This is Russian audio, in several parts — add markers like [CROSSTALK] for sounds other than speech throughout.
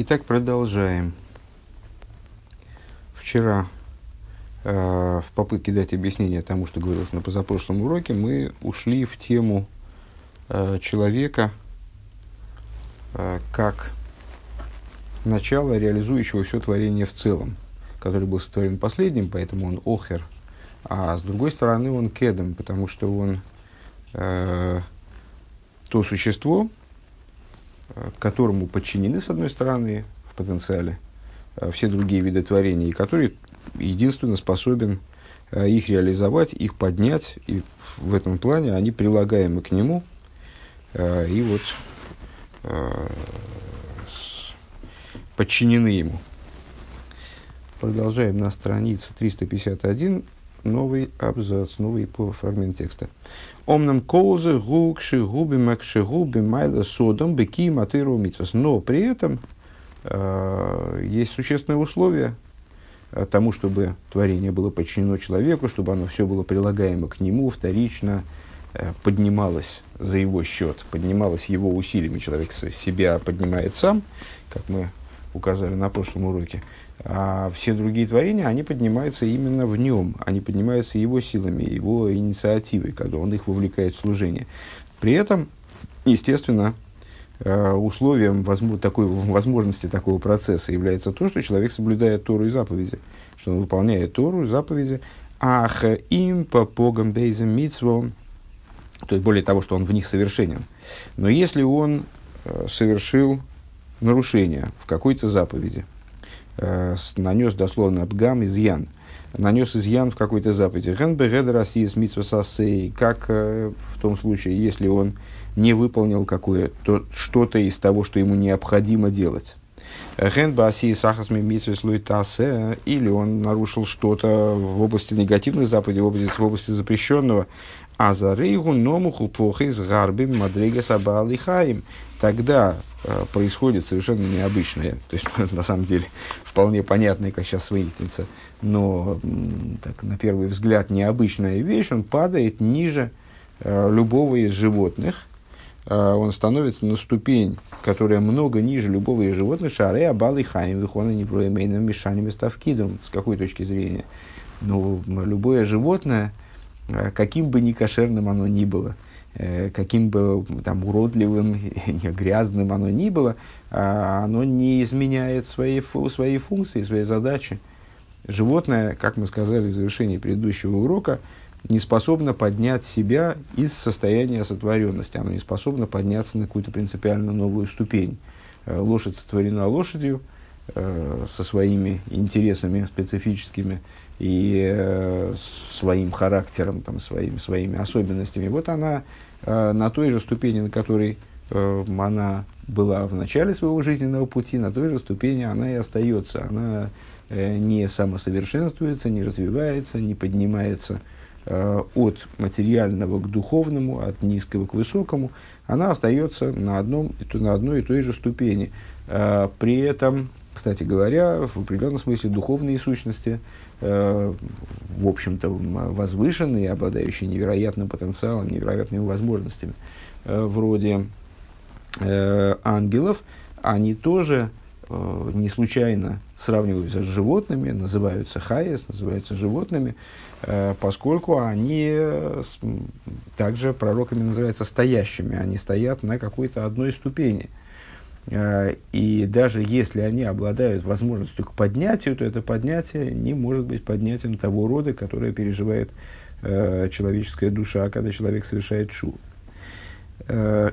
Итак, продолжаем. Вчера э, в попытке дать объяснение тому, что говорилось на позапрошлом уроке, мы ушли в тему э, человека э, как начало реализующего все творение в целом, который был сотворен последним, поэтому он охер, а с другой стороны он кедом, потому что он э, то существо, которому подчинены, с одной стороны, в потенциале, э, все другие виды творений, и который единственно способен э, их реализовать, их поднять, и в этом плане они прилагаемы к нему, и вот подчинены ему. Продолжаем на странице 351 новый абзац, новый фрагмент текста. Омнам колзы губи макши губи майла содом беки матыру митвас. Но при этом э, есть существенное условие э, тому, чтобы творение было подчинено человеку, чтобы оно все было прилагаемо к нему, вторично э, поднималось за его счет, поднималось его усилиями. Человек себя поднимает сам, как мы указали на прошлом уроке. А все другие творения, они поднимаются именно в нем, они поднимаются его силами, его инициативой, когда он их вовлекает в служение. При этом, естественно, э, условием такой, возможности такого процесса является то, что человек соблюдает Тору и заповеди, что он выполняет Тору и заповеди, ах им по погам бейзем митсвом, то есть более того, что он в них совершенен. Но если он э, совершил нарушение в какой-то заповеди, нанес дословно обгам изъян, нанес изъян в какой-то заповеди. Ген бегеда России с как э, в том случае, если он не выполнил какое-то что-то из того, что ему необходимо делать. Ген бааси сахасми митсвес луитасе, или он нарушил что-то в области негативной заповеди, в области, в области запрещенного. А за рейгу номуху плохи с гарбим мадрига сабали хаим. Тогда Э, происходит совершенно необычное, то есть [LAUGHS] на самом деле вполне понятное, как сейчас выяснится, но так, на первый взгляд необычная вещь, он падает ниже э, любого из животных, э, он становится на ступень, которая много ниже любого из животных, шары, абалы, хайм, выхона, невроемейным, мешаниями, ставкидом, с какой точки зрения. Ну, любое животное, э, каким бы ни кошерным оно ни было – Э, каким бы там уродливым, [LAUGHS] грязным оно ни было, а оно не изменяет своей, своей функции, своей задачи. Животное, как мы сказали в завершении предыдущего урока, не способно поднять себя из состояния сотворенности. Оно не способно подняться на какую-то принципиально новую ступень. Э, лошадь сотворена лошадью э, со своими интересами специфическими и своим характером, там, своими, своими особенностями. Вот она Э, на той же ступени, на которой э, она была в начале своего жизненного пути, на той же ступени она и остается. Она э, не самосовершенствуется, не развивается, не поднимается от материального к духовному, от низкого к высокому. Она остается на, одном, на одной и той же ступени. При этом, кстати говоря, в определенном смысле духовные сущности Э, в общем-то, возвышенные, обладающие невероятным потенциалом, невероятными возможностями, э, вроде э, ангелов, они тоже не случайно сравниваются с животными, называются хайес, называются животными, поскольку они также пророками называются стоящими, они стоят на какой-то одной ступени – Э, и даже если они обладают возможностью к поднятию, то это поднятие не может быть поднятием того рода, которое переживает э, человеческая душа, когда человек совершает шу. Э,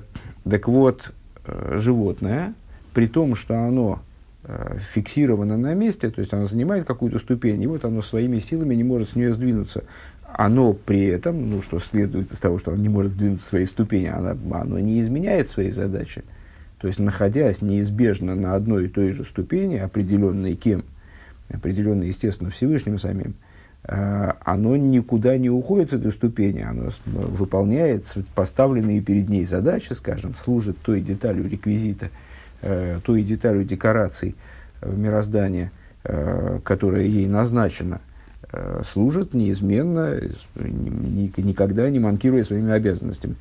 так вот, э, животное, при том, что оно э, фиксировано на месте, то есть оно занимает какую-то ступень, и вот оно своими силами не может с нее сдвинуться, оно при этом, ну, что следует из того, что оно не может сдвинуться своей ступени, оно, оно не изменяет своей задачи. То есть, находясь неизбежно на одной и той же ступени, определенной кем, определенной, естественно, Всевышним самим, э, оно никуда не уходит с этой ступени, оно выполняет поставленные перед ней задачи, скажем, служит той деталью реквизита, э, той деталью декораций мироздания, э, которая ей назначена, э, служат неизменно, никогда не манкируя своими обязанностями.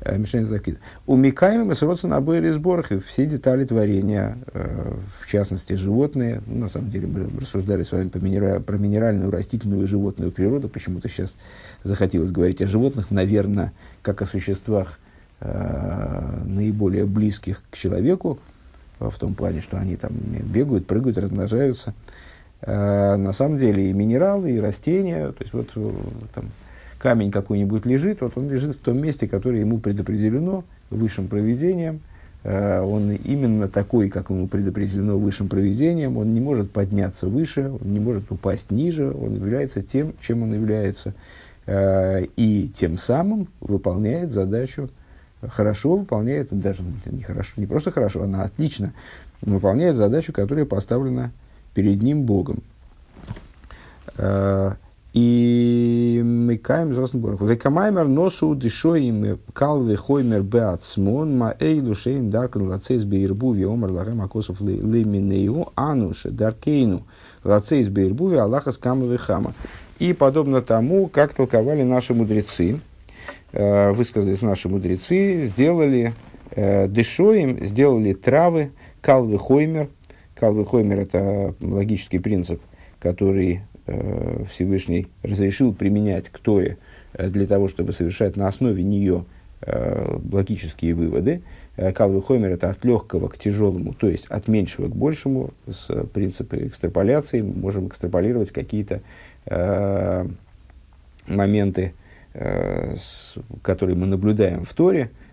Э, Мишель Закид. Умикаем и сродцы на обои сборах и все детали творения, в частности, животные. Ну, на самом деле, мы рассуждали с вами про минеральную, растительную и животную природу. Почему-то сейчас захотелось говорить о животных, наверное, как о существах наиболее близких к человеку, в том плане, что они там бегают, прыгают, размножаются. На самом деле и минералы, и растения, то есть вот э, там камень какой-нибудь лежит, вот он лежит в том месте, которое ему предопределено высшим проведением. А, он именно такой, как ему предопределено высшим проведением, он не может подняться выше, он не может упасть ниже, он является тем, чем он является. И тем самым выполняет задачу хорошо выполняет, даже не, хорошо, не просто хорошо, она отлично выполняет задачу, которая поставлена перед ним Богом. Э, и мы каем Зоснбург. Векамаймер носу дешоим калве хоймер беацмон ма эйлу шейн даркну лацейс бейрбуви омар лахем акосов леминею ануше даркейну лацейс бейрбуви аллаха скамове хама. И подобно тому, как толковали наши мудрецы, Э, высказались наши мудрецы, сделали э, дешоим, сделали травы, калвы хоймер. Калвы хоймер – это логический принцип, который э, Всевышний разрешил применять к Торе для того, чтобы совершать на основе нее логические выводы. Калвы Хоймер – это от легкого к тяжелому, то есть от меньшего к большему. С принципа экстраполяции мы можем экстраполировать какие-то э, моменты Э, который мы наблюдаем в Торе, э,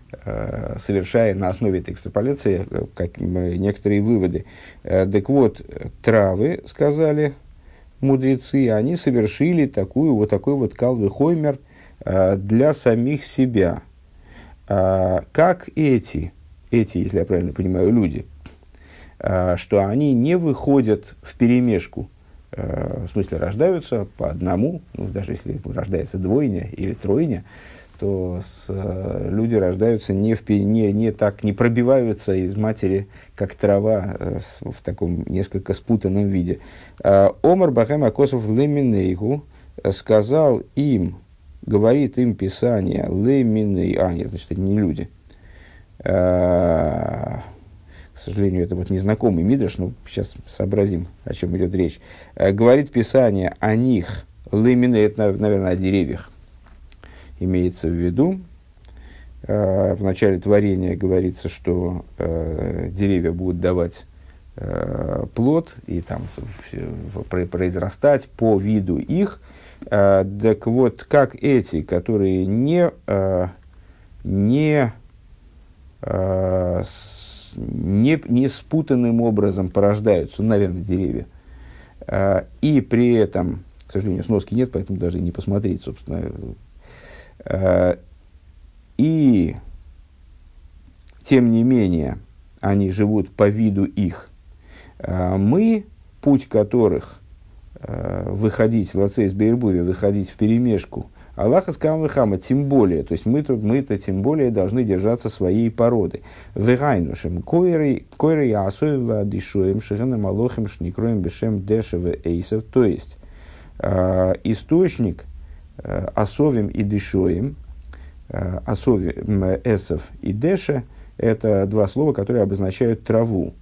совершая на основе этой экстраполяции э, как, некоторые выводы. Так вот, травы, сказали мудрецы, они совершили такую, вот такой вот калвы хоймер для самих себя. Как эти, эти, если я правильно понимаю, люди, что они не выходят в перемешку Э, в смысле рождаются по одному, ну, даже если рождается двойня или тройня, то с, э, люди рождаются не, в, не, не так, не пробиваются из матери, как трава э, в таком несколько спутанном виде. Э, Омар Бахем Акосов Леминейгу сказал им, говорит им Писание, Леминей, а, нет, значит, это не люди. Э, к сожалению, это вот незнакомый мидрш, но сейчас сообразим, о чем идет речь. Э, говорит Писание о них, лымины, это, наверное, о деревьях, имеется в виду. Э, в начале творения говорится, что э, деревья будут давать плод и там произрастать по виду их. Так вот, как эти, которые не, не не, не спутанным образом порождаются, ну, наверное, деревья. А, и при этом, к сожалению, сноски нет, поэтому даже не посмотреть, собственно. А, и, тем не менее, они живут по виду их. А, мы, путь которых выходить, лацейс бейрбуви, выходить в перемешку – Аллаха сказал Хама, тем более, то есть мы тут, мы-то тем более должны держаться своей породы. Вегайнушем койрей асоева дишоем шигана малохим шникроем бешем дешеве эйсов. То есть, э, источник э, асовим и дишоем, э, асовим эсов и деше, это два слова, которые обозначают траву.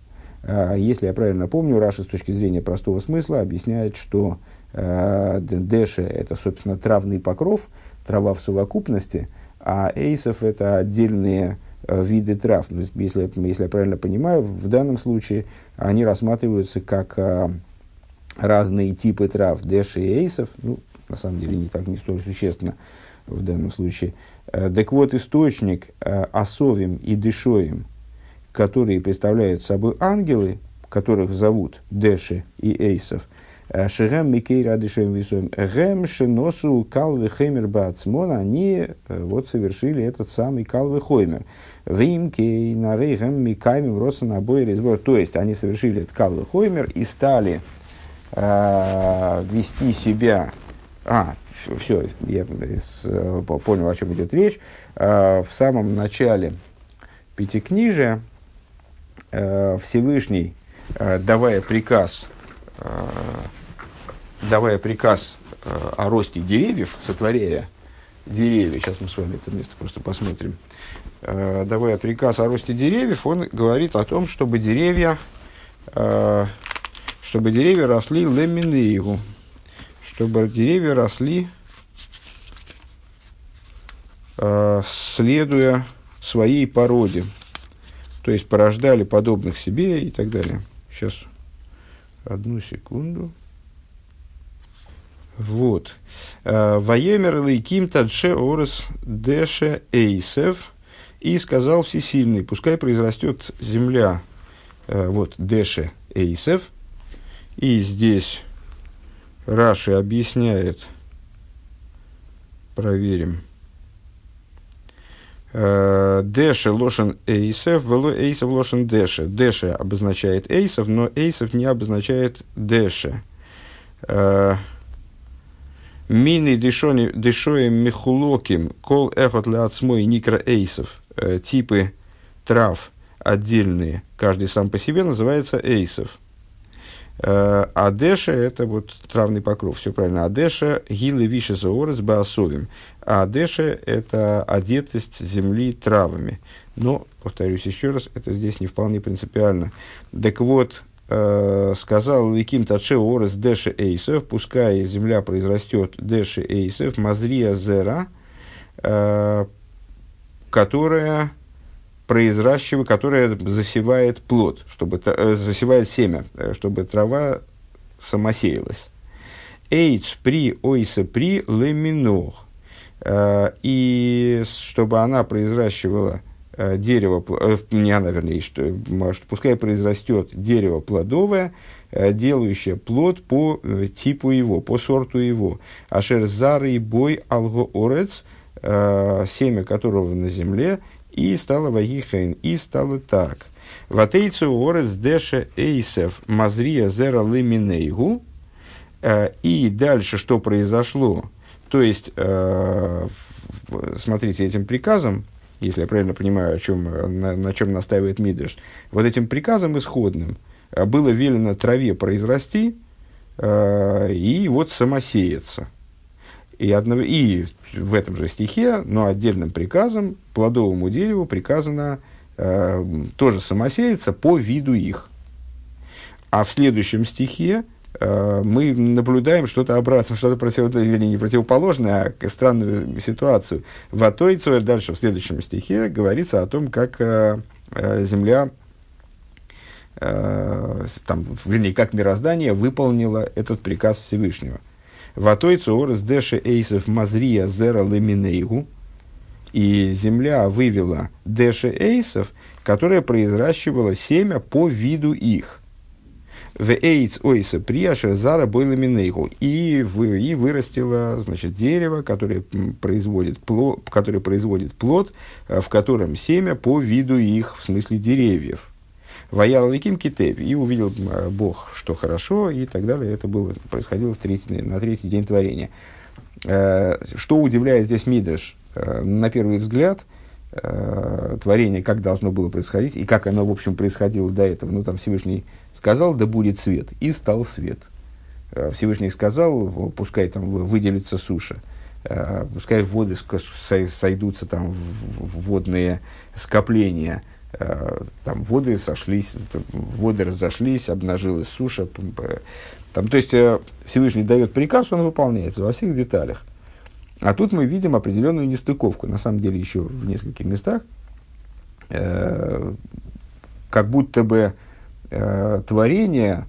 Э, если я правильно помню, Раша с точки зрения простого смысла объясняет, что Э, Дэши – это, собственно, травный покров, трава в совокупности, а эйсов – это отдельные э, виды трав. Ну, если, если я правильно понимаю, в данном случае они рассматриваются как э, разные типы трав Дэши и эйсов. Ну, на самом деле, не так не столь существенно в данном случае. Так вот, источник осовим и дышоим, которые представляют собой ангелы, которых зовут Дэши и Эйсов – Шигам Микей Радышем Висуем. Гем Шиносу Калвы Хеймер Бацмон, они э, вот совершили этот самый Калвы Хоймер. Вимкей Нарейгем Микаймим Росан обои Резбор. То есть они совершили этот Калвы Хоймер и стали э, вести себя. А, все, я э, понял, о чем идет речь. Э, в самом начале Пятикнижия э, Всевышний, э, давая приказ давая приказ о росте деревьев, сотворяя деревья, сейчас мы с вами это место просто посмотрим, давая приказ о росте деревьев, он говорит о том, чтобы деревья, чтобы деревья росли леминееву, чтобы деревья росли, следуя своей породе, то есть порождали подобных себе и так далее. Сейчас, одну секунду. Вот. Э, Воемер лейким тадше орес деше эйсев. И сказал Всесильный, пускай произрастет земля, э, вот, деше эйсев. И здесь Раши объясняет, проверим, Э, Деше лошен эйсов, эйсов лошен деше. Деше обозначает эйсов, но эйсов не обозначает деше. Э, Мины дешоем мехулоким, кол эхот леацмой никра эйсов. Э, типы трав отдельные, каждый сам по себе называется эйсов. Адеша – это вот травный покров, все правильно. Адеша – гилы виши заорес баасовим. А Адеша – это одетость земли травами. Но, повторюсь еще раз, это здесь не вполне принципиально. Так вот, э, сказал Ликим Таче Орес Деши Эйсев, пускай земля произрастет Деши Эйсев, Мазрия Зера, э, которая произращивает, которая засевает плод, чтобы, э, засевает семя, э, чтобы трава самосеялась. Эйц при ойса при леминох. Э, и чтобы она произращивала дерево, не она, вернее, что, может, пускай произрастет дерево плодовое, делающее плод по типу его, по сорту его. Ашер зары бой алго орец, семя которого на земле, и стало вагихайн, и стало так. Ватейцу орец деше эйсев мазрия зера лиминейгу. И дальше что произошло? То есть, э, смотрите, этим приказом, если я правильно понимаю, о чем, на, на чем настаивает Мидриш, вот этим приказом исходным э, было велено траве произрасти э, и вот самосеяться. И, одно, и в этом же стихе, но отдельным приказом, плодовому дереву приказано э, тоже самосеяться по виду их. А в следующем стихе Э, мы наблюдаем что-то обратное, что-то против, или не противоположное, а странную ситуацию. В Атойцу, дальше в следующем стихе, говорится о том, как э, э, Земля, э, там, вернее, как мироздание выполнило этот приказ Всевышнего. В Атойцу орес деше эйсов мазрия зера леминейгу, и земля вывела деше эйсов, которая произращивала семя по виду их в эйц ойса приашер зара бойламинейху. И, вы, и вырастило значит, дерево, которое производит, плод, которое производит плод, э, в котором семя по виду их, в смысле деревьев. Ваяр Ликим Китев. И увидел э, Бог, что хорошо, и так далее. Это было, происходило в третий, на третий день творения. Э, что удивляет здесь Мидриш? На первый взгляд, творение, как должно было происходить, и как оно, в общем, происходило до этого. Ну, там Всевышний сказал, да будет свет, и стал свет. Э, Всевышний сказал, пускай там выделится суша, э, пускай воды сойдутся там в водные скопления, э, там воды сошлись, воды разошлись, обнажилась суша. Там, то есть Всевышний дает приказ, он выполняется во всех деталях. А тут мы видим определенную нестыковку. На самом деле еще в нескольких местах, как будто бы э, творение,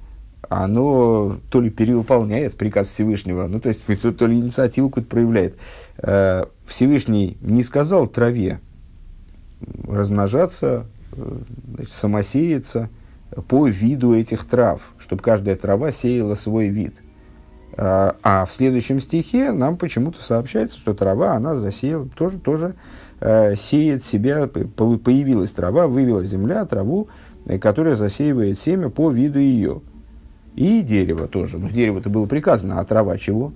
оно то ли перевыполняет приказ Всевышнего, ну, то есть то, ли инициативу какую-то проявляет. Э, Всевышний не сказал траве размножаться, э, значит, самосеяться по виду этих трав, чтобы каждая трава сеяла свой вид. Э, а в следующем стихе нам почему-то сообщается, что трава, она засеяла, тоже, тоже э, сеет себя, появилась трава, вывела земля траву, Э, которая засеивает семя по виду ее. И дерево тоже. Но дерево-то было приказано, а трава чего?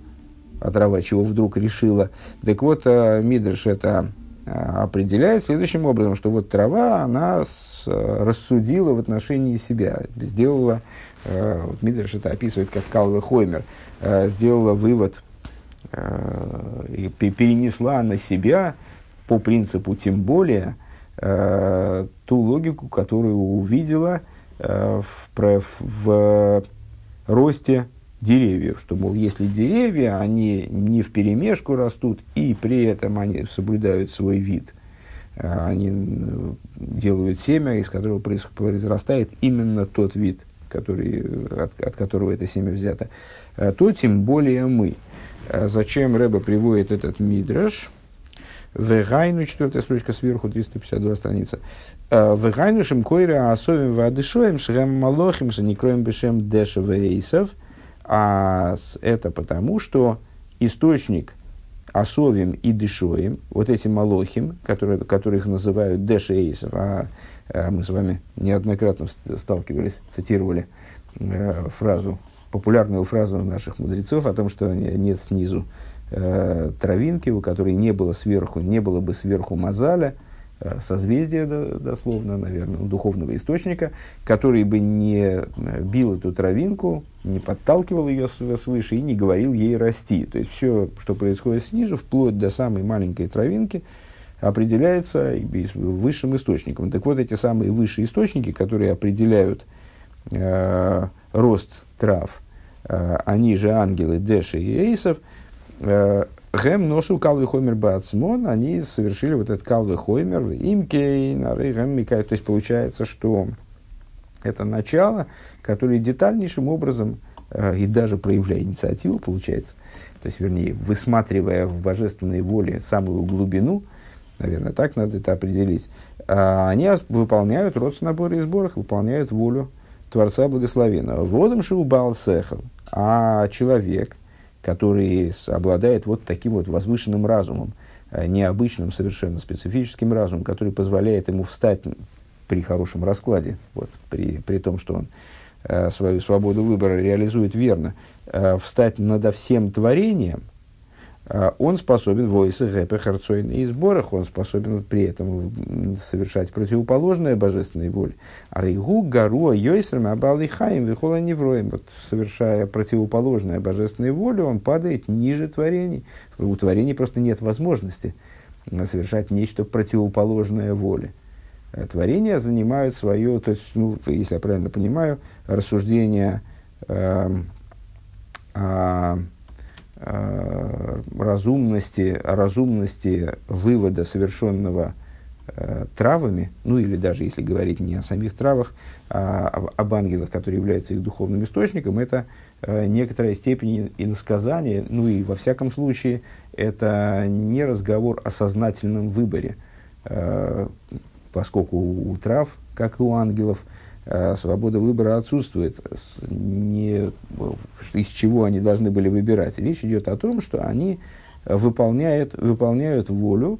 А трава чего вдруг решила? Так вот, Мидрш это определяет следующим образом, что вот трава, она с, рассудила в отношении себя, сделала, вот Мидрш это описывает как Калве Хоймер, сделала вывод э, перенесла на себя по принципу тем более э, ту логику, которую увидела э, в, в, в росте деревьев, что, мол, если деревья, они не в перемешку растут, и при этом они соблюдают свой вид, э, они делают семя, из которого произрастает именно тот вид, который, от, от которого это семя взято, э, то тем более мы. Э, зачем Рэба приводит этот мидраш? Вегайну, четвертая строчка сверху, 352 страница. Вегайну шимкойра асовим вадышоем шрем малохим шаникроем бешем деша вейсов – а это потому, что источник Асовим и Дешоим, вот эти Малохим, которые, которых называют Дешеисов, а, а мы с вами неоднократно сталкивались, цитировали э, фразу, популярную фразу наших мудрецов о том, что нет снизу э, травинки, у которой не было сверху, не было бы сверху мазаля, Э, созвездия, дословно, наверное, духовного источника, который бы не э, бил эту травинку, не подталкивал ее свыше и не говорил ей расти. То есть все, что происходит снизу, вплоть до самой маленькой травинки, определяется высшим источником. Так вот, эти самые высшие источники, которые определяют э, рост трав, э, они же ангелы Дэши и Эйсов, э, Гэм носу калвы хоймер бацмон, они совершили вот этот калвы хоймер, им кейн, гэм микай. То есть получается, что это начало, которое детальнейшим образом э, и даже проявляя инициативу, получается, то есть, вернее, высматривая в божественной воле самую глубину, наверное, так надо это определить, э, они выполняют род набора и сборах, выполняют волю Творца Благословенного. Водом шиубал сехал, а человек – который обладает вот таким вот возвышенным разумом, э, необычным совершенно специфическим разумом, который позволяет ему встать при хорошем раскладе, вот, при, при том, что он э, свою свободу выбора реализует верно, э, встать над всем творением – он способен войсы гэпе харцойн и сборах, он способен при этом совершать противоположное божественной воле. А рейгу гару йойсрам абалихаем вихола невроем. Вот, совершая противоположное божественной воле, он падает ниже творений. У творений просто нет возможности совершать нечто противоположное воле. А творения занимают свое, то есть, ну, если я правильно понимаю, рассуждение э, э, Э, разумности, разумности вывода, совершенного э, травами, ну или даже если говорить не о самих травах, а об ангелах, которые являются их духовным источником, это э, некоторая степень иносказания, ну и во всяком случае это не разговор о сознательном выборе, э, поскольку у трав, как и у ангелов, Э, свобода выбора отсутствует. Не, из чего они должны были выбирать. Речь идет о том, что они выполняют, выполняют волю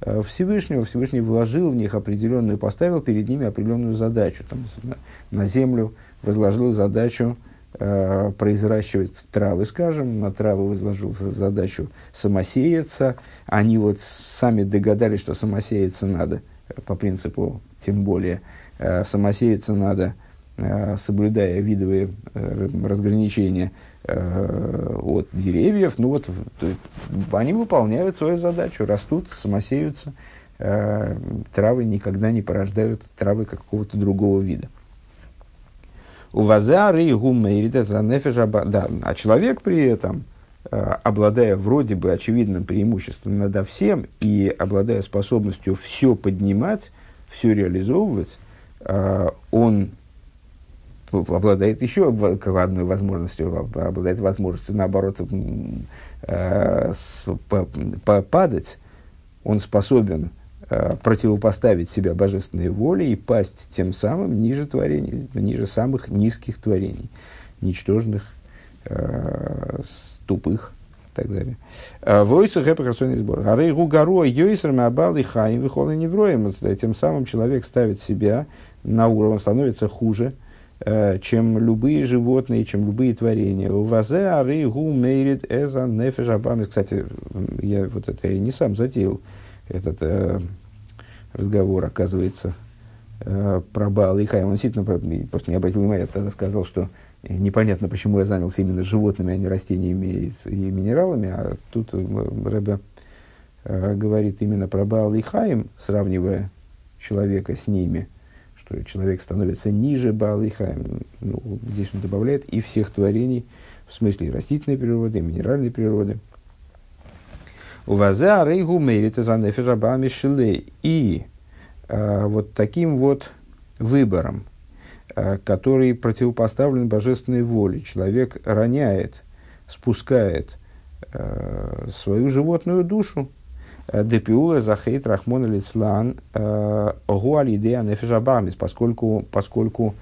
э, Всевышнего. Всевышний вложил в них определенную, поставил перед ними определенную задачу. Там, на, землю возложил задачу э, произращивать травы, скажем, на травы возложил задачу самосеяться. Они вот сами догадались, что самосеяться надо по принципу тем более – э, самосеяться надо, э, соблюдая видовые э, разграничения э, от деревьев, ну вот они выполняют свою задачу, растут, самосеются, э, травы никогда не порождают травы какого-то другого вида. У вазары и да, а человек при этом, э, обладая вроде бы очевидным преимуществом над всем и обладая способностью все поднимать, все реализовывать, Э, он обладает еще одной возможностью, обладает возможностью, наоборот, э, падать, он способен э, противопоставить себя божественной воле и пасть тем самым ниже творений, ниже самых низких творений, ничтожных, тупых и так далее. Войса гэпа харцойный сбор. Арей гугаро йойсерами абал и хаим вихолы невроем. Тем самым человек ставит себя на уровень становится хуже, э, чем любые животные, чем любые творения. У вазе ары гу мейрит эза нефеш. Кстати, я вот это я не сам затеял этот э, разговор, оказывается, э, про Баал и Хайм. Он действительно просто не обратил внимания, я тогда сказал, что непонятно, почему я занялся именно животными, а не растениями и, и минералами, а тут Рэбе э, говорит именно про Баал и Хайм, сравнивая человека с ними, что человек становится ниже Баал и Хайм. Ну, здесь он добавляет и всех творений, в смысле и растительной природы, и минеральной природы. Уваза рейгу мерит за. И э, вот таким вот выбором, э, который противопоставлен божественной воле, человек роняет, спускает э, свою животную душу, Депиула захейт рахмон лицлан э, гуалидея нефежабамис, поскольку, поскольку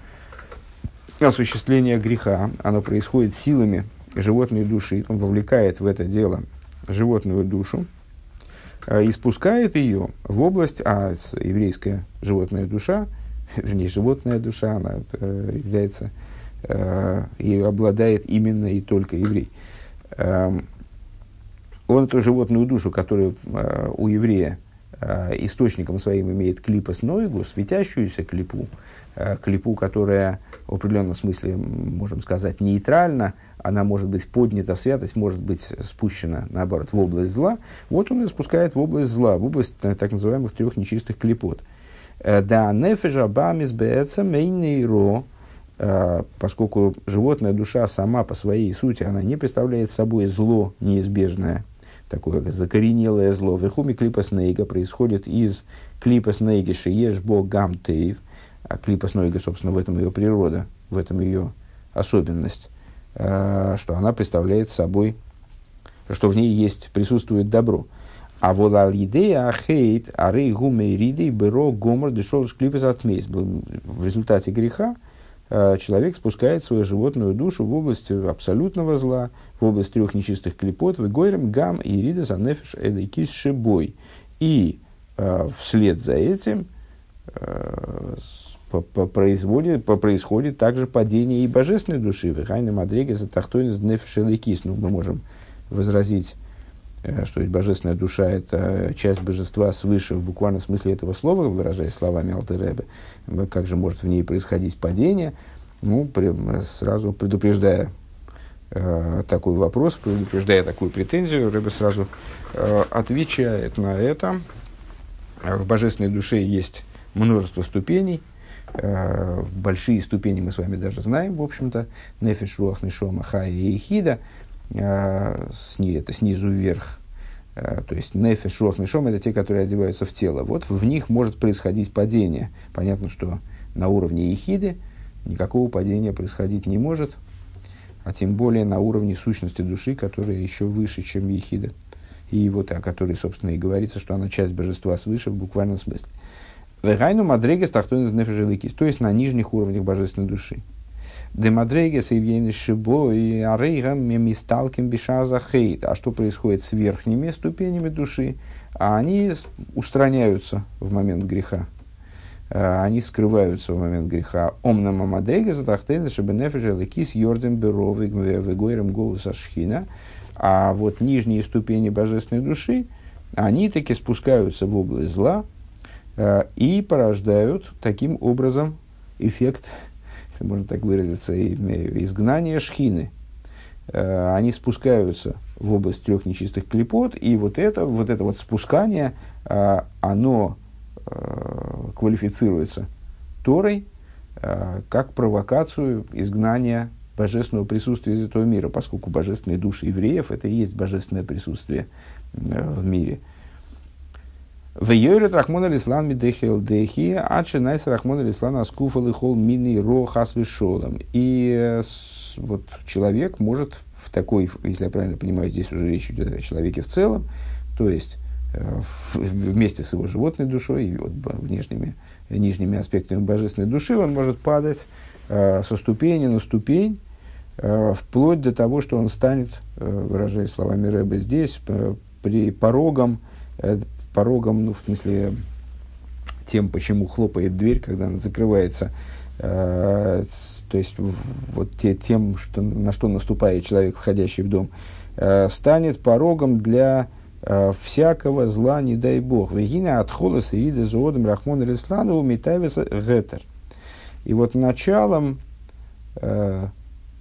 осуществление греха, оно происходит силами животной души, он вовлекает в это дело животную душу э, и спускает ее в область, а еврейская животная душа, [LAUGHS] вернее, животная душа, она э, является э, и обладает именно и только еврей. Он эту животную душу, которую у еврея источником своим имеет клипа с нойгу, светящуюся клипу, клипу, которая в определенном смысле, можем сказать, нейтральна, она может быть поднята в святость, может быть спущена, наоборот, в область зла. Вот он и спускает в область зла, в область э, так называемых трех нечистых клепот. Э, да, нефежа бамис беца мейнейро, э, поскольку животная душа сама по своей сути, она не представляет собой зло неизбежное, такое закоренелое зло. Вехуми клипа снейга происходит из клипа снейги шиеш бог гамтеев, а клипа снейга, собственно, в этом ее природа, в этом ее особенность. Э, что она представляет собой, что в ней есть, присутствует добро. А вот алидея ахейт ары гумейридей бюро гомор дешевле клипес отмесь. В результате греха человек спускает свою животную душу в область абсолютного зла, в область трех нечистых клепот, выгорем гам и ридес анефиш эдайкис шибой. И э, вслед за этим производит, происходит также падение и божественной души. Вихайна Мадрега за тахтойнес нефшеликис. Ну, мы можем возразить, э, что ведь божественная душа – это часть божества свыше в буквальном смысле этого слова, выражаясь словами Алтеребе. Как же может в ней происходить падение? Ну, сразу предупреждая э, такой вопрос, предупреждая такую претензию, Рэбе сразу э, отвечает на это. В божественной душе есть множество ступеней – Э, большие ступени мы с вами даже знаем, в общем-то, Нефиш, Руах, Нишома, Хая и Хида, э, это снизу вверх, э, то есть Нефиш, Руах, Нишома – это те, которые одеваются в тело. Вот в них может происходить падение. Понятно, что на уровне Ехиды никакого падения происходить не может, а тем более на уровне сущности души, которая еще выше, чем Ехида. И вот о которой, собственно, и говорится, что она часть божества свыше в буквальном смысле. Вегайну мадрегес тахтойнус нефежеликис, то есть на нижних уровнях божественной души. Де мадрегес и вейны шибо и арейга мемисталким бешаза хейт. А что происходит с верхними ступенями души? А они устраняются в момент греха. Они скрываются в момент греха. Омнама мадрегес тахтойнус чтобы нефежеликис йордем беровик вегойрем голоса шхина. А вот нижние ступени божественной души, они таки спускаются в область зла, и порождают таким образом эффект, если можно так выразиться, изгнания шхины. Э, они спускаются в область трех нечистых клепот, и вот это вот, это вот спускание, э, оно квалифицируется Торой как провокацию изгнания божественного присутствия из этого мира, поскольку божественные души евреев – это и есть божественное присутствие в мире – в יורד רחמנא ליצלן מדחי אל דחי, עד שנעשית רחמנא ליצלן אסקופה לכל מיני רע חס ושלום. И э, вот человек может в такой, если я правильно понимаю, здесь уже речь идет о человеке в целом, то есть э, вместе с его животной душой и вот внешними, нижними аспектами божественной души он может падать э, со ступени на ступень, вплоть до того, что он станет, выражаясь словами Рэба здесь, при порогом порогом, ну, в смысле, тем, почему хлопает дверь, когда она закрывается, э, то есть вот те, тем, что, на что наступает человек, входящий в дом, э, станет порогом для всякого зла, не дай бог. Вегина от холоса и зоодом рахмон рислану митависа гетер. И вот началом э,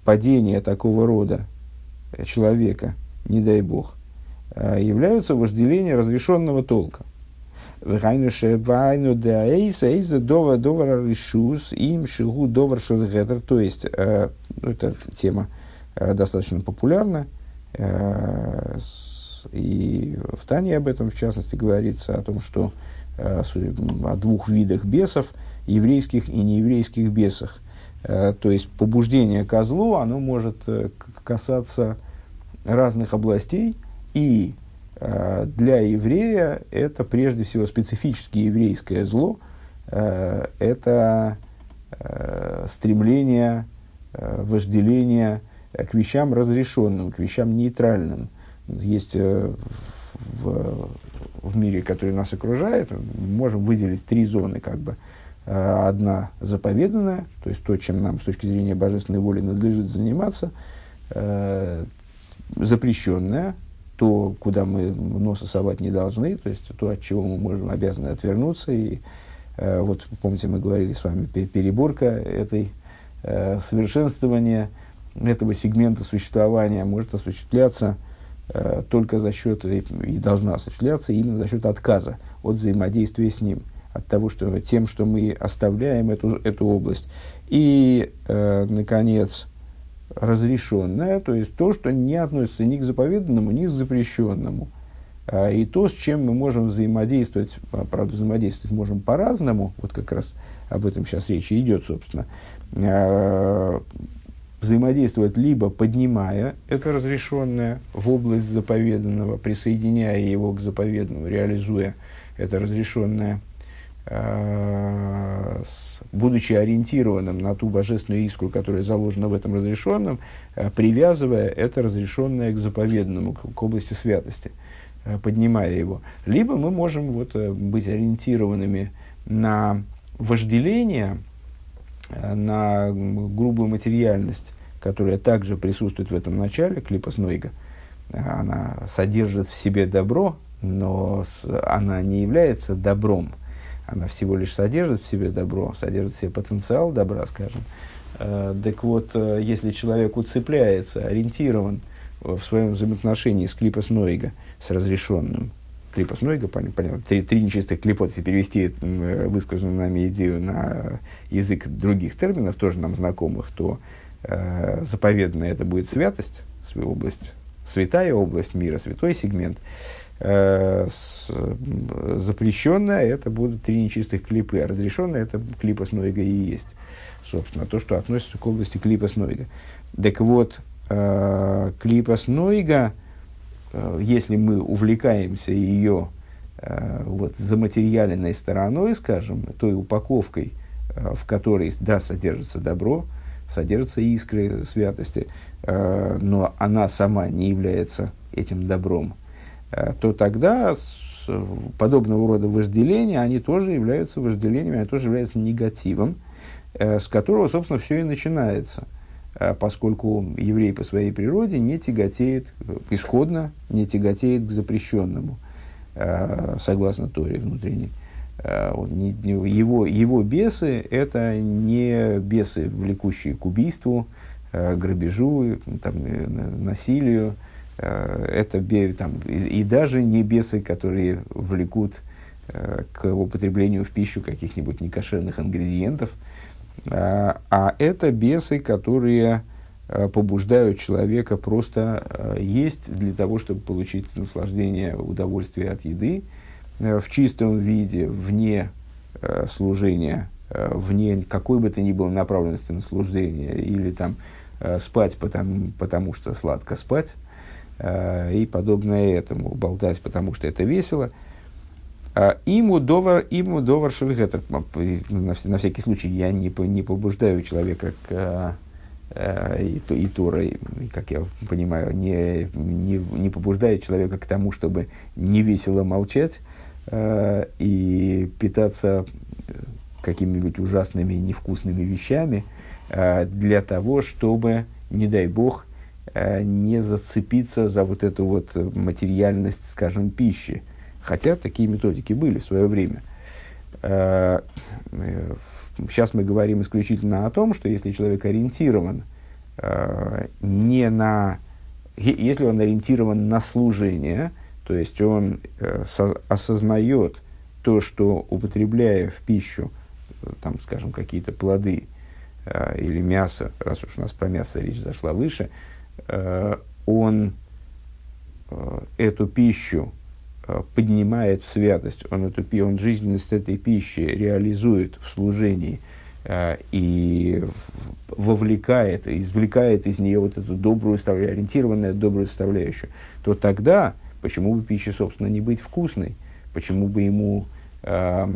падения такого рода человека, не дай бог, э, являются вожделения разрешенного толка. Вайну де эйса, эйса дова довар решус, им шигу довар шелгетер. То есть, э, ну, эта тема э, достаточно популярна. Э, и в Тане об этом, в частности, говорится, о том, что э, о двух видах бесов, еврейских и нееврейских бесах. Э, то есть побуждение козлу, оно может э, касаться разных областей, и э, для еврея это прежде всего специфически еврейское зло, это стремление, вожделение к вещам разрешенным, к вещам нейтральным. Есть в, в мире, который нас окружает, можем выделить три зоны, как бы, Э, одна заповеданная, то есть то, чем нам с точки зрения божественной воли надлежит заниматься, э, запрещенная, то, куда мы носа совать не должны, то есть то, от чего мы можем обязаны отвернуться. И э, вот, помните, мы говорили с вами, переборка этой э, совершенствования этого сегмента существования может осуществляться э, только за счет, и, и должна осуществляться именно за счет отказа от взаимодействия с ним – от того, что тем, что мы оставляем эту, эту область. И, э, наконец, разрешенное, то есть то, что не относится ни к заповеданному, ни к запрещенному. А, и то, с чем мы можем взаимодействовать, а, правда, взаимодействовать можем по-разному, вот как раз об этом сейчас речь идет, собственно, а, взаимодействовать либо поднимая это разрешенное в область заповеданного, присоединяя его к заповедному, реализуя это разрешенное – будучи ориентированным на ту божественную искру, которая заложена в этом разрешенном, э, привязывая это разрешенное к заповедному, к, области святости, э, поднимая его. Либо мы можем вот, быть ориентированными на вожделение, на грубую материальность, которая также присутствует в этом начале, клипа Снойга. Она содержит в себе добро, но она не является добром – она всего лишь содержит в себе добро, содержит в себе потенциал добра, скажем. Э, так вот, э, если человек уцепляется, ориентирован в своем взаимоотношении с клипос Нойга, с разрешенным, клипос Нойга, понятно, три, три нечистых клипот, перевести э, высказанную нами идею на язык других терминов, тоже нам знакомых, то э, заповедная это будет святость, область, святая область мира, святой сегмент – запрещенное это будут три нечистых клипы, а разрешенное это клипа снойга и есть. Собственно, то, что относится к области клипа снойга. Так вот, э, клипа снойга, э, если мы увлекаемся ее э, вот, заматериальной стороной, скажем, той упаковкой, э, в которой, да, содержится добро, содержатся искры святости, э, но она сама не является этим добром, Э, то тогда подобного рода вожделения, они тоже являются вожделениями, они тоже являются негативом, э, с которого, собственно, все и начинается. Э, поскольку еврей по своей природе не тяготеет, исходно не тяготеет к запрещенному, согласно Торе внутренней. Его, его бесы – это не бесы, влекущие к убийству, грабежу, там, насилию, Э, это там, и, и даже не бесы, которые влекут э, к употреблению в пищу каких-нибудь некошерных ингредиентов, а, а это бесы, которые э, побуждают человека просто есть для того, чтобы получить наслаждение, удовольствие от еды в чистом виде, вне служения, вне какой бы то ни было направленности на служение, или там спать потому, потому что сладко спать, Э, и подобное этому, болтать, потому что это весело. А ему довар, ему довар шульгетер. На, всякий случай я не, не побуждаю человека к э, и, и Тора, и, как я понимаю, не, не, не побуждает человека к тому, чтобы не весело молчать э, и питаться какими-нибудь ужасными невкусными вещами э, для того, чтобы, не дай бог, не зацепиться за вот эту вот материальность, скажем, пищи. Хотя такие методики были в свое время. Сейчас мы говорим исключительно о том, что если человек ориентирован не на... Если он ориентирован на служение, то есть он осознает то, что употребляя в пищу, там, скажем, какие-то плоды э, или мясо, раз уж у нас про мясо речь зашла выше, э, он э, эту пищу э, поднимает в святость, он, эту, он жизненность этой пищи реализует в служении э, и вовлекает, извлекает из нее вот эту добрую, ориентированную добрую составляющую, то тогда почему бы пище, собственно, не быть вкусной? Почему бы ему э,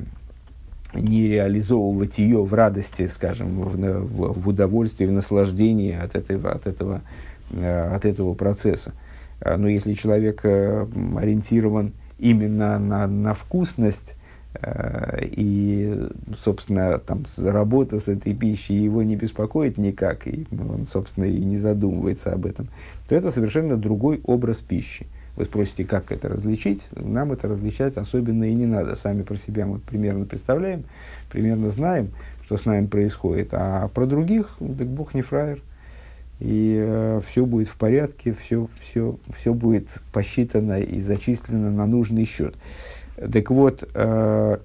не реализовывать ее в радости, скажем, в, в, в удовольствии, в наслаждении от этого, от этого, э, от этого процесса. А, но если человек э, ориентирован именно на, на вкусность, э, и, собственно, там, работа с этой пищей его не беспокоит никак, и он, собственно, и не задумывается об этом, то это совершенно другой образ пищи. Вы спросите, как это различить? Нам это различать особенно и не надо. Сами про себя мы примерно представляем, примерно знаем, что с нами происходит. А про других, ну, так Бог не фраер. И э, все будет в порядке, все, все, все будет посчитано и зачислено на нужный счет. Так вот, э,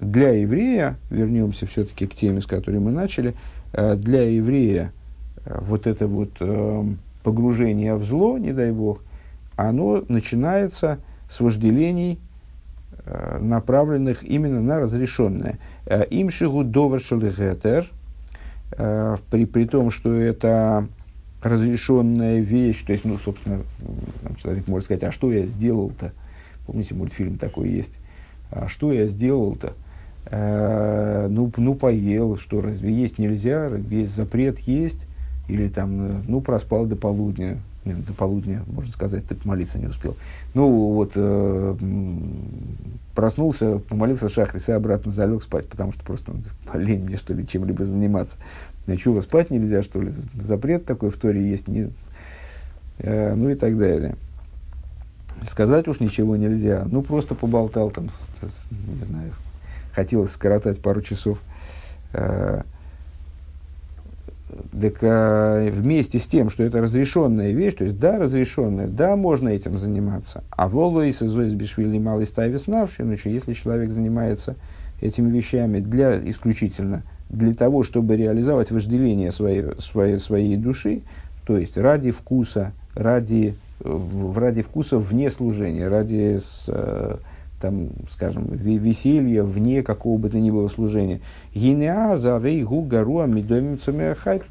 для еврея, вернемся все-таки к теме, с которой мы начали, э, для еврея э, вот это вот э, погружение в зло, не дай бог, оно начинается с вожделений, э, направленных именно на разрешенное. Э, Имшигу довершелигетер, э, при, при том, что это разрешенная вещь, то есть, ну, собственно, человек может сказать, а что я сделал-то? Помните, мультфильм такой есть. А что я сделал-то? Э, ну, ну, поел, что разве есть нельзя, весь запрет есть, или там, ну, проспал до полудня, до полудня, можно сказать, ты помолиться не успел. Ну, вот, э, проснулся, помолился шахрис и обратно залег спать, потому что просто ну, [LAUGHS] лень мне, что ли, чем-либо заниматься. А чего, спать нельзя, что ли? Запрет такой в Торе есть, не, э, ну и так далее. Сказать уж ничего нельзя. Ну, просто поболтал там, не знаю, хотелось скоротать пару часов. Э, так а, вместе с тем, что это разрешенная вещь, то есть да, разрешенная, да, можно этим заниматься. А волоис из бишвили малый ставис навши, ну, если человек занимается этими вещами для, исключительно для того, чтобы реализовать вожделение своей, своей, своей души, то есть ради вкуса, ради, ради вкуса вне служения, ради с, э, там, скажем, веселье вне какого бы то ни было служения. Гинеа зарей гу гаруа медомим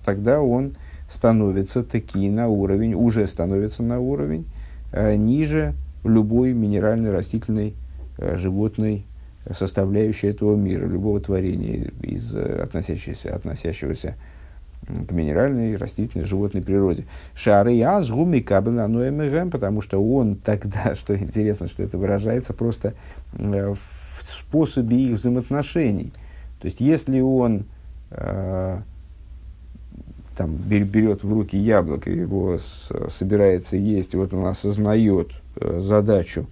тогда он становится таки на уровень, уже становится на уровень э, ниже любой минеральной, растительной, э, животной составляющей этого мира, любого творения, из, э, относящегося, относящегося к минеральной, растительной, животной природе. Шары я с гуми кабель потому что он тогда, [LAUGHS] что интересно, что это выражается просто э, в способе их взаимоотношений. То есть, если он э, там, берет в руки яблоко, его собирается есть, вот он осознает э, задачу,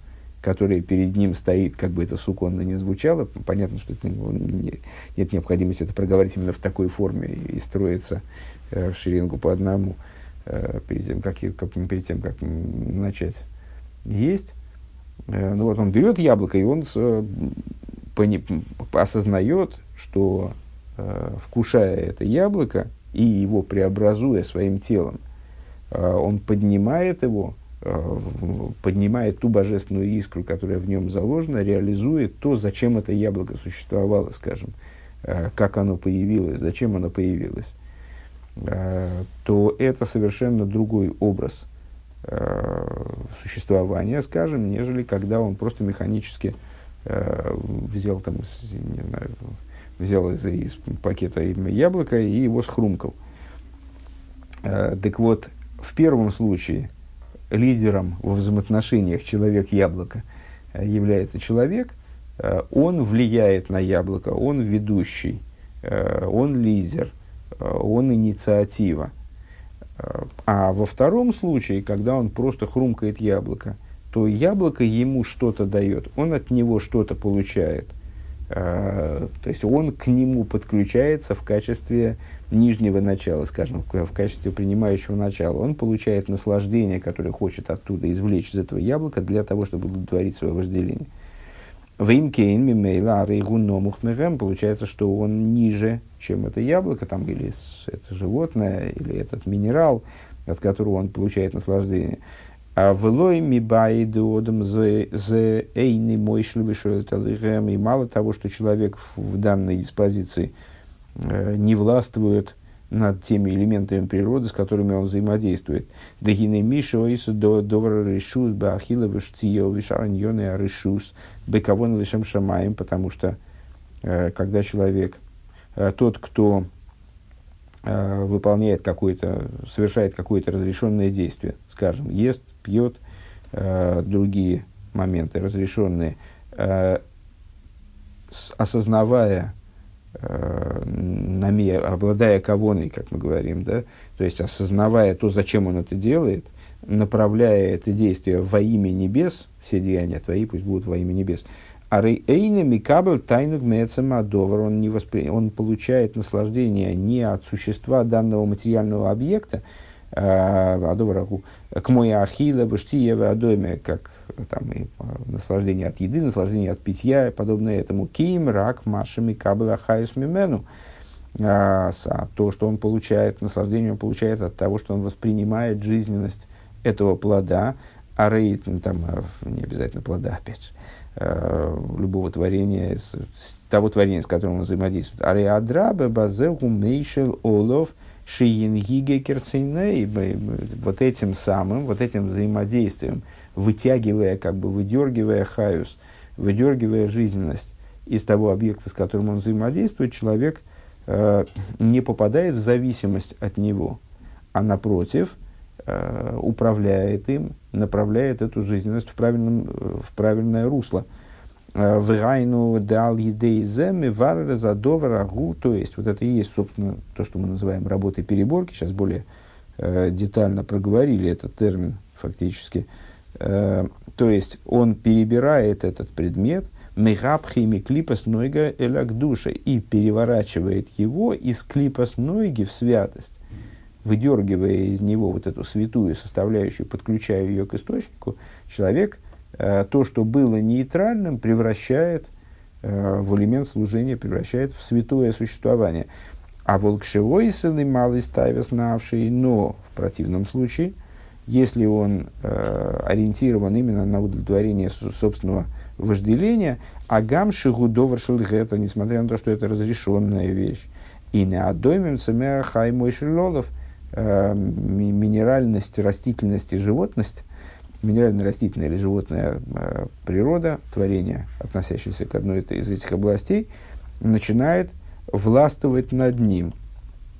которая перед ним стоит, как бы это суконно не звучало, понятно, что это, не, нет необходимости это проговорить именно в такой форме и строиться э, в шеренгу по одному э, перед, тем, как, как, перед тем, как начать есть. Э, ну вот он берет яблоко, и он с, пони, осознает, что э, вкушая это яблоко и его преобразуя своим телом, э, он поднимает его, поднимает ту божественную искру, которая в нем заложена, реализует то, зачем это яблоко существовало, скажем, э, как оно появилось, зачем оно появилось, э, то это совершенно другой образ существования, скажем, нежели когда он просто механически взял там, не знаю, взял из, из пакета яблоко и его схрумкал. Так вот, в первом случае – лидером во взаимоотношениях человек-яблоко э, является человек, э, он влияет на яблоко, он ведущий, э, он лидер, он инициатива. А во втором случае, когда он просто хрумкает яблоко, то яблоко ему что-то дает, он от него что-то получает. То есть он к нему подключается в качестве нижнего начала, скажем, в качестве принимающего начала. Он получает наслаждение, которое хочет оттуда извлечь из этого яблока для того, чтобы удовлетворить свое вожделение. В имкейн мимейла рейгуномух мегем получается, что он ниже, чем это яблоко, там, или это животное, или этот минерал, от которого он получает наслаждение. А в лой мибаи дуодам зе эйни мой и мало того, что человек в данной диспозиции э, не властвует над теми элементами природы, с которыми он взаимодействует. Дагины Миша Ойсу до Довара Решус Бахила Вештио Вишараньоне Решус Бекавон Лишем Шамаем, потому что э, когда человек, э, тот, кто выполняет какое-то, совершает какое-то разрешенное действие, скажем, ест, пьет, э, другие моменты разрешенные, э, осознавая Э, нами, обладая кавоной, как мы говорим, да, то есть осознавая то, зачем он это делает, направляя это действие во имя небес, все деяния твои пусть будут во имя небес. הרי אינו מקבל, он, не воспри... он получает наслаждение не от существа данного материального объекта, הדבר ההוא, כמו אכילה ושתייה וכדומה, как там и наслаждение от еды, наслаждение от питья, подобное этому. כי אם רק מה שמקבל החיות ממנו. А, а то, что он получает, наслаждение он получает от того, что он воспринимает жизненность этого плода, а рейд, ну, там, не обязательно плода, опять же, любого творения, того творения, с которым он взаимодействует. Ариадрабе базеу мейшел олов – Шиингиге керцейней, вот этим самым, вот этим взаимодействием, вытягивая, как бы выдергивая хаюс, выдергивая жизненность из того объекта, с которым он взаимодействует, человек э, не попадает в зависимость от него, а напротив, э, управляет им, направляет эту жизненность в, правильном, в правильное русло – в Райну дал едей земи варре задовар агу, то есть вот это и есть, собственно, то, что мы называем работой переборки, сейчас более э, детально проговорили этот термин фактически. Э, то есть он перебирает этот предмет, мегапхими клипас нойга элак душа. И переворачивает его из клипас нойги в святость, выдергивая из него вот эту святую составляющую, подключая ее к источнику, человек – Э, то, что было нейтральным, превращает э, в элемент служения, превращает в святое существование. А волкшевойсен и малый ставис навший, но в противном случае, если он э, ориентирован именно на удовлетворение собственного вожделения, а гам шигудовар это, несмотря на то, что это разрешенная вещь, и не адомим самя хай мой шилолов, э, минеральность, растительность и животность, минерально-растительная или животная э, природа, творение, относящееся к одной из этих областей, начинает властвовать над ним –